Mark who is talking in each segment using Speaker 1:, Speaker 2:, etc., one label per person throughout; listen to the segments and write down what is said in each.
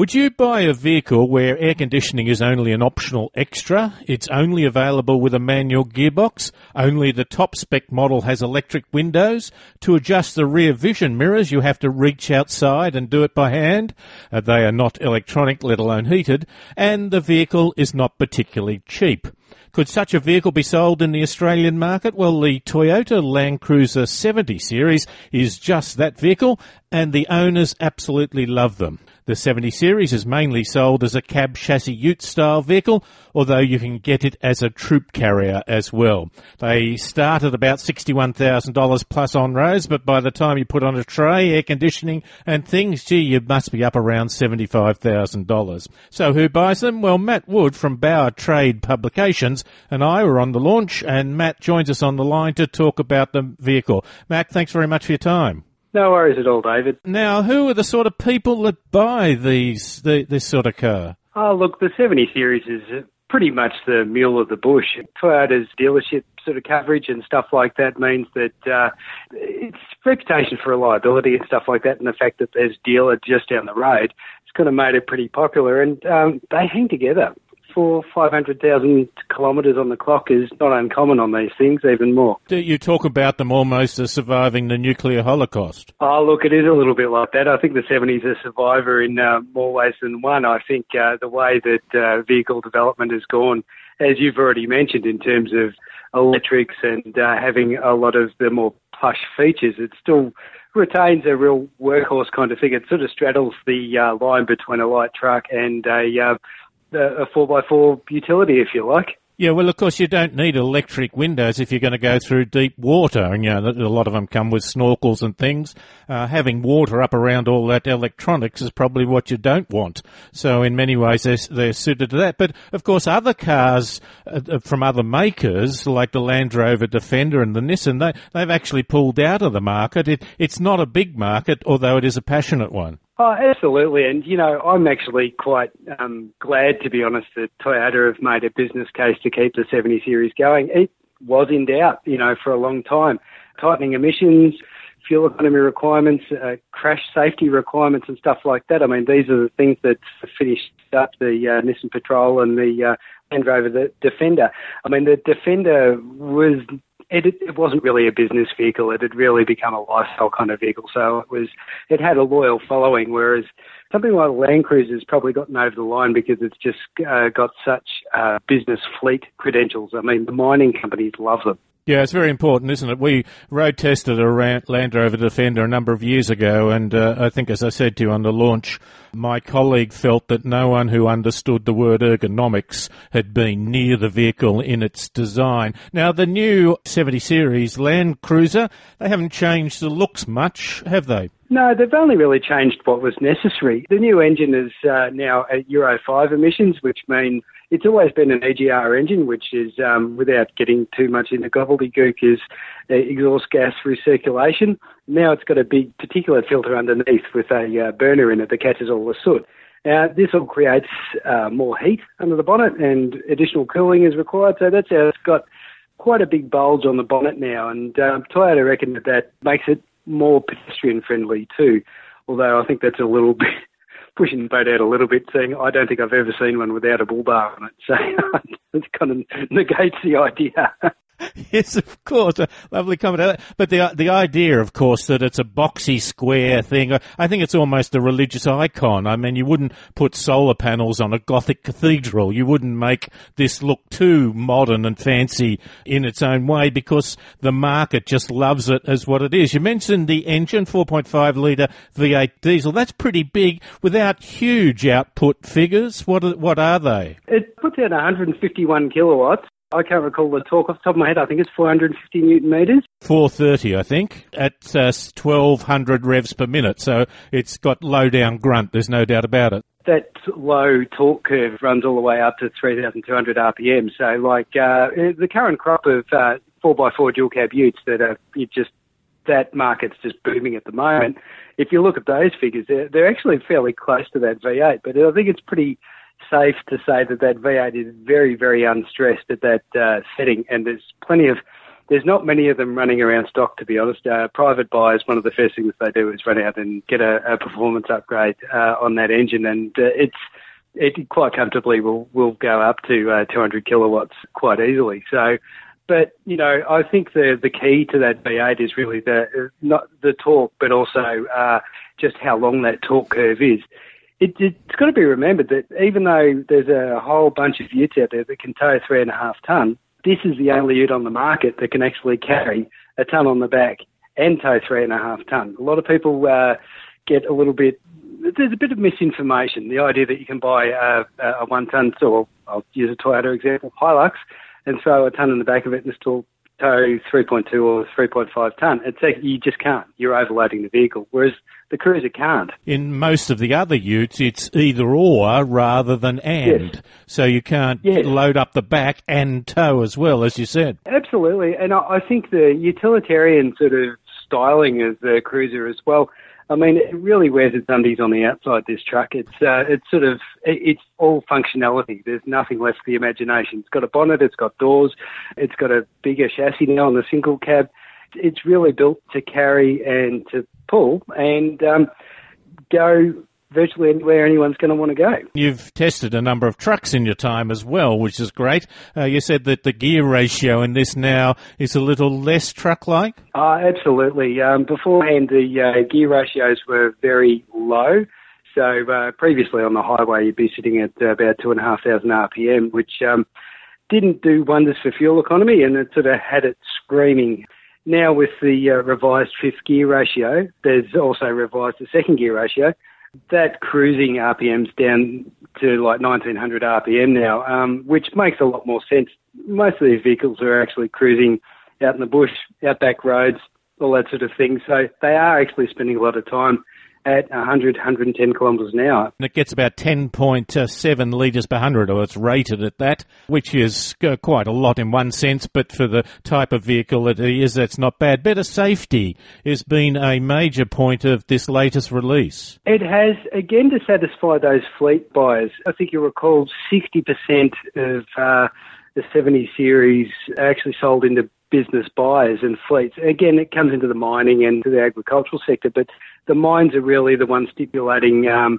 Speaker 1: Would you buy a vehicle where air conditioning is only an optional extra? It's only available with a manual gearbox. Only the top spec model has electric windows. To adjust the rear vision mirrors, you have to reach outside and do it by hand. Uh, they are not electronic, let alone heated. And the vehicle is not particularly cheap. Could such a vehicle be sold in the Australian market? Well, the Toyota Land Cruiser 70 series is just that vehicle, and the owners absolutely love them. The 70 series is mainly sold as a cab chassis ute style vehicle, although you can get it as a troop carrier as well. They start at about $61,000 plus on roads, but by the time you put on a tray, air conditioning and things, gee, you must be up around $75,000. So who buys them? Well, Matt Wood from Bauer Trade Publications and I were on the launch and Matt joins us on the line to talk about the vehicle. Matt, thanks very much for your time.
Speaker 2: No worries at all, David.
Speaker 1: Now, who are the sort of people that buy these the, this sort of car?
Speaker 2: Oh, look, the 70 series is pretty much the mule of the bush. Toyota's dealership sort of coverage and stuff like that means that uh, its reputation for reliability and stuff like that, and the fact that there's dealer just down the road, it's kind of made it pretty popular, and um, they hang together four, 500,000 kilometres on the clock is not uncommon on these things, even more.
Speaker 1: Do you talk about them almost as surviving the nuclear holocaust?
Speaker 2: Oh, look, it is a little bit like that. I think the 70s are a survivor in uh, more ways than one. I think uh, the way that uh, vehicle development has gone, as you've already mentioned, in terms of electrics and uh, having a lot of the more plush features, it still retains a real workhorse kind of thing. It sort of straddles the uh, line between a light truck and a uh, a four by four utility, if you like.
Speaker 1: Yeah, well, of course, you don't need electric windows if you're going to go through deep water, and you know a lot of them come with snorkels and things. Uh, having water up around all that electronics is probably what you don't want. So, in many ways, they're, they're suited to that. But of course, other cars uh, uh from other makers, like the Land Rover Defender and the Nissan, they they've actually pulled out of the market. It, it's not a big market, although it is a passionate one.
Speaker 2: Oh, absolutely. And, you know, I'm actually quite um, glad, to be honest, that Toyota have made a business case to keep the 70 series going. It was in doubt, you know, for a long time. Tightening emissions, fuel economy requirements, uh, crash safety requirements, and stuff like that. I mean, these are the things that finished up the uh, Nissan Patrol and the uh, Land Rover the Defender. I mean, the Defender was it, it wasn't really a business vehicle. It had really become a lifestyle kind of vehicle. So it was, it had a loyal following. Whereas something like Land Cruiser's probably gotten over the line because it's just uh, got such uh, business fleet credentials. I mean, the mining companies love them.
Speaker 1: Yeah, it's very important, isn't it? We road tested a Land Rover Defender a number of years ago, and uh, I think, as I said to you on the launch, my colleague felt that no one who understood the word ergonomics had been near the vehicle in its design. Now, the new 70 Series Land Cruiser, they haven't changed the looks much, have they?
Speaker 2: No, they've only really changed what was necessary. The new engine is uh, now at Euro 5 emissions, which means it's always been an EGR engine, which is, um, without getting too much into gobbledygook, is uh, exhaust gas recirculation. Now it's got a big particulate filter underneath with a uh, burner in it that catches all the soot. Now, this all creates uh, more heat under the bonnet and additional cooling is required. So that's how it's got quite a big bulge on the bonnet now. And um, Toyota reckon that that makes it more pedestrian friendly too. Although I think that's a little bit pushing the boat out a little bit, saying I don't think I've ever seen one without a bull bar on it. So it kind of negates the idea.
Speaker 1: yes, of course, a lovely comment. Uh, but the the idea, of course, that it's a boxy square thing. Uh, I think it's almost a religious icon. I mean, you wouldn't put solar panels on a Gothic cathedral. You wouldn't make this look too modern and fancy in its own way because the market just loves it as what it is. You mentioned the engine, 4.5 litre V8 diesel. That's pretty big without huge output figures. What are, what are they?
Speaker 2: It puts out 151 kilowatts I can't recall the torque off the top of my head. I think it's 450 newton meters.
Speaker 1: 430, I think, at uh, 1200 revs per minute. So it's got low down grunt. There's no doubt about it.
Speaker 2: That low torque curve runs all the way up to 3,200 RPM. So, like uh, the current crop of uh, 4x4 dual cab utes that are just that market's just booming at the moment. If you look at those figures, they're, they're actually fairly close to that V8, but I think it's pretty safe to say that that V8 is very, very unstressed at that uh, setting, and there's plenty of there's not many of them running around stock, to be honest. Uh, private buyers, one of the first things they do is run out and get a, a performance upgrade uh, on that engine, and uh, it's it quite comfortably will will go up to uh, 200 kilowatts quite easily. So, but you know, I think the the key to that V8 is really the not the torque, but also uh, just how long that torque curve is. It, it's got to be remembered that even though there's a whole bunch of utes out there that can tow three and a half ton, this is the only ute on the market that can actually carry a ton on the back and tow three and a half ton. A lot of people uh, get a little bit. There's a bit of misinformation. The idea that you can buy a, a one ton, or I'll use a Toyota example, Hilux, and throw a ton in the back of it and still tow 3.2 or 3.5 ton. It's you just can't. You're overloading the vehicle. Whereas the Cruiser can't.
Speaker 1: In most of the other utes, it's either or rather than and. Yes. So you can't yes. load up the back and tow as well, as you said.
Speaker 2: Absolutely. And I think the utilitarian sort of styling of the Cruiser as well. I mean, it really wears its undies on the outside. This truck, it's uh, it's sort of it's all functionality. There's nothing left for the imagination. It's got a bonnet, it's got doors, it's got a bigger chassis now on the single cab. It's really built to carry and to pull and um, go virtually anywhere anyone's going to want to go.
Speaker 1: You've tested a number of trucks in your time as well, which is great. Uh, you said that the gear ratio in this now is a little less truck-like.
Speaker 2: Uh, absolutely. Um, beforehand, the uh, gear ratios were very low. So uh, previously on the highway, you'd be sitting at about two and a half thousand RPM, which um, didn't do wonders for fuel economy, and it sort of had it screaming. Now with the uh, revised fifth gear ratio, there's also revised the second gear ratio. That cruising RPM's down to like 1900 RPM now, um, which makes a lot more sense. Most of these vehicles are actually cruising out in the bush, outback roads, all that sort of thing. So they are actually spending a lot of time at 100, 110 kilometres an hour.
Speaker 1: And it gets about 10.7 litres per 100, or it's rated at that, which is uh, quite a lot in one sense, but for the type of vehicle it is, that's not bad. Better safety has been a major point of this latest release.
Speaker 2: It has, again, to satisfy those fleet buyers. I think you'll recall 60% of uh, the 70 series actually sold into business buyers and fleets. Again, it comes into the mining and to the agricultural sector, but the mines are really the ones stipulating um,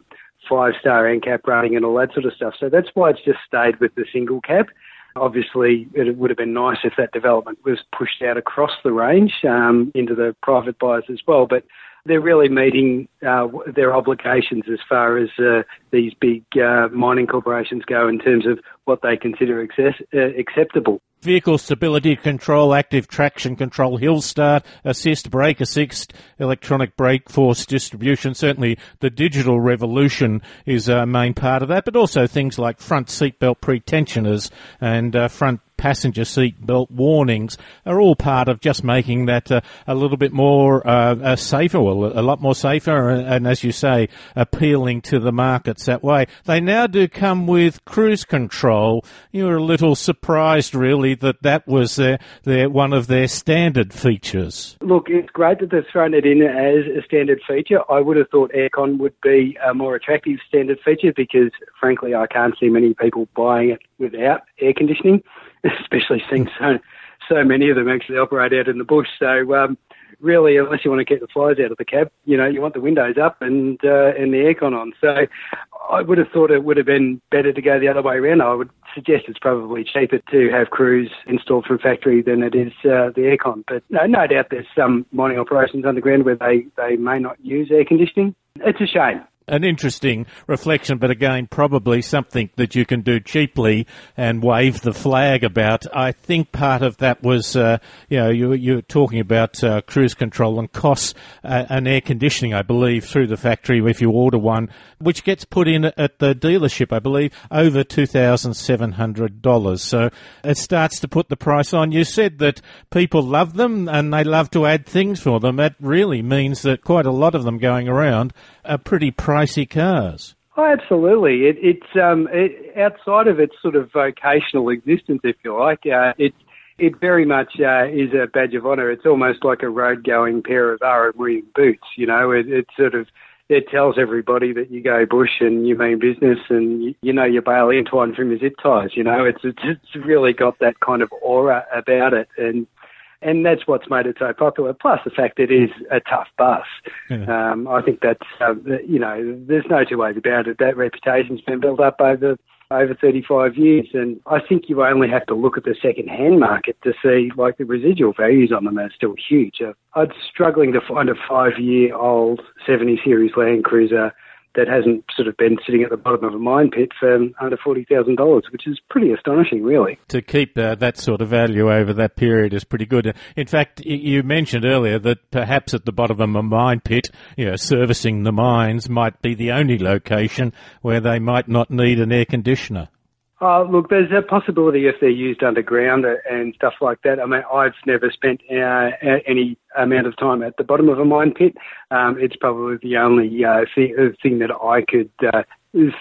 Speaker 2: five star NCAP rating and all that sort of stuff. So that's why it's just stayed with the single cab. Obviously, it would have been nice if that development was pushed out across the range um, into the private buyers as well. But they're really meeting uh, their obligations as far as uh, these big uh, mining corporations go in terms of what they consider access- uh, acceptable.
Speaker 1: Vehicle stability control, active traction control, hill start, assist, brake assist, electronic brake force distribution. Certainly the digital revolution is a main part of that, but also things like front seatbelt pretensioners and uh, front passenger seat belt warnings are all part of just making that uh, a little bit more uh, safer, well, a lot more safer, and, and, as you say, appealing to the markets that way. They now do come with cruise control. You were a little surprised, really, that that was their, their one of their standard features.
Speaker 2: Look, it's great that they've thrown it in as a standard feature. I would have thought aircon would be a more attractive standard feature because, frankly, I can't see many people buying it without air conditioning. especially seeing so so many of them actually operate out in the bush. So um, really, unless you want to keep the flies out of the cab, you know, you want the windows up and uh, and the aircon on. So I would have thought it would have been better to go the other way around. I would suggest it's probably cheaper to have cruise installed from factory than it is uh, the aircon. But no, no doubt there's some mining operations underground where they, they may not use air conditioning. It's a shame
Speaker 1: an interesting reflection, but again, probably something that you can do cheaply and wave the flag about. I think part of that was, uh, you know, you, you're talking about uh, cruise control and costs uh, and air conditioning, I believe, through the factory if you order one, which gets put in at the dealership, I believe, over $2,700. So it starts to put the price on. You said that people love them and they love to add things for them. That really means that quite a lot of them going around are pretty pricey cars.
Speaker 2: Oh, absolutely. It, it's um, it, outside of its sort of vocational existence, if you like. Uh, it it very much uh, is a badge of honour. It's almost like a road-going pair of R.M. Williams boots. You know, it, it sort of it tells everybody that you go bush and you mean business and you, you know your baling twine from your zip ties. You know, it's it's, it's really got that kind of aura about it and and that's what's made it so popular. Plus the fact it is a tough bus. Yeah. Um, I think that's uh, you know there's no two ways about it. That reputation's been built up over over 35 years, and I think you only have to look at the second-hand market to see like the residual values on them are still huge. Uh, I'm struggling to find a five-year-old 70 series Land Cruiser that hasn't sort of been sitting at the bottom of a mine pit for under $40,000, which is pretty astonishing, really.
Speaker 1: To keep uh, that sort of value over that period is pretty good. In fact, you mentioned earlier that perhaps at the bottom of a mine pit, you know, servicing the mines might be the only location where they might not need an air conditioner.
Speaker 2: Uh, look, there's a possibility if they're used underground and stuff like that. I mean, I've never spent uh, any amount of time at the bottom of a mine pit. Um, it's probably the only uh, thing, uh, thing, that I could uh,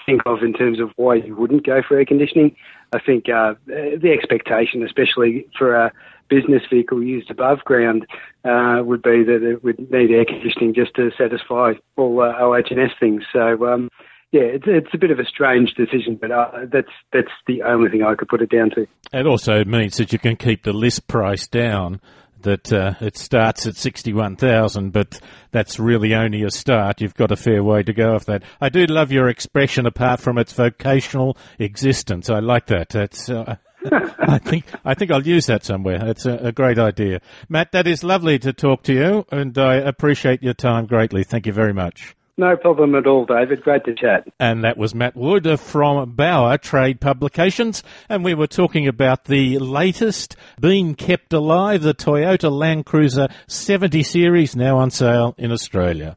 Speaker 2: think of in terms of why you wouldn't go for air conditioning. I think uh, the expectation, especially for a business vehicle used above ground, would be that it would need air conditioning just to satisfy all OH&S things. So. Um, yeah, it's, it's a bit of a strange decision, but uh, that's that's the only thing I could put it down to.
Speaker 1: It also means that you can keep the list price down. That uh, it starts at sixty-one thousand, but that's really only a start. You've got a fair way to go off that. I do love your expression, apart from its vocational existence. I like that. That's. Uh, I think I think I'll use that somewhere. That's a, a, great idea, Matt. That is lovely to talk to you, and I appreciate your time greatly. Thank you very much.
Speaker 2: No problem at all, David. Great to chat.
Speaker 1: And that was Matt Wood from Bauer Trade Publications. And we were talking about the latest being kept alive, the Toyota Land Cruiser 70 Series now on sale in Australia.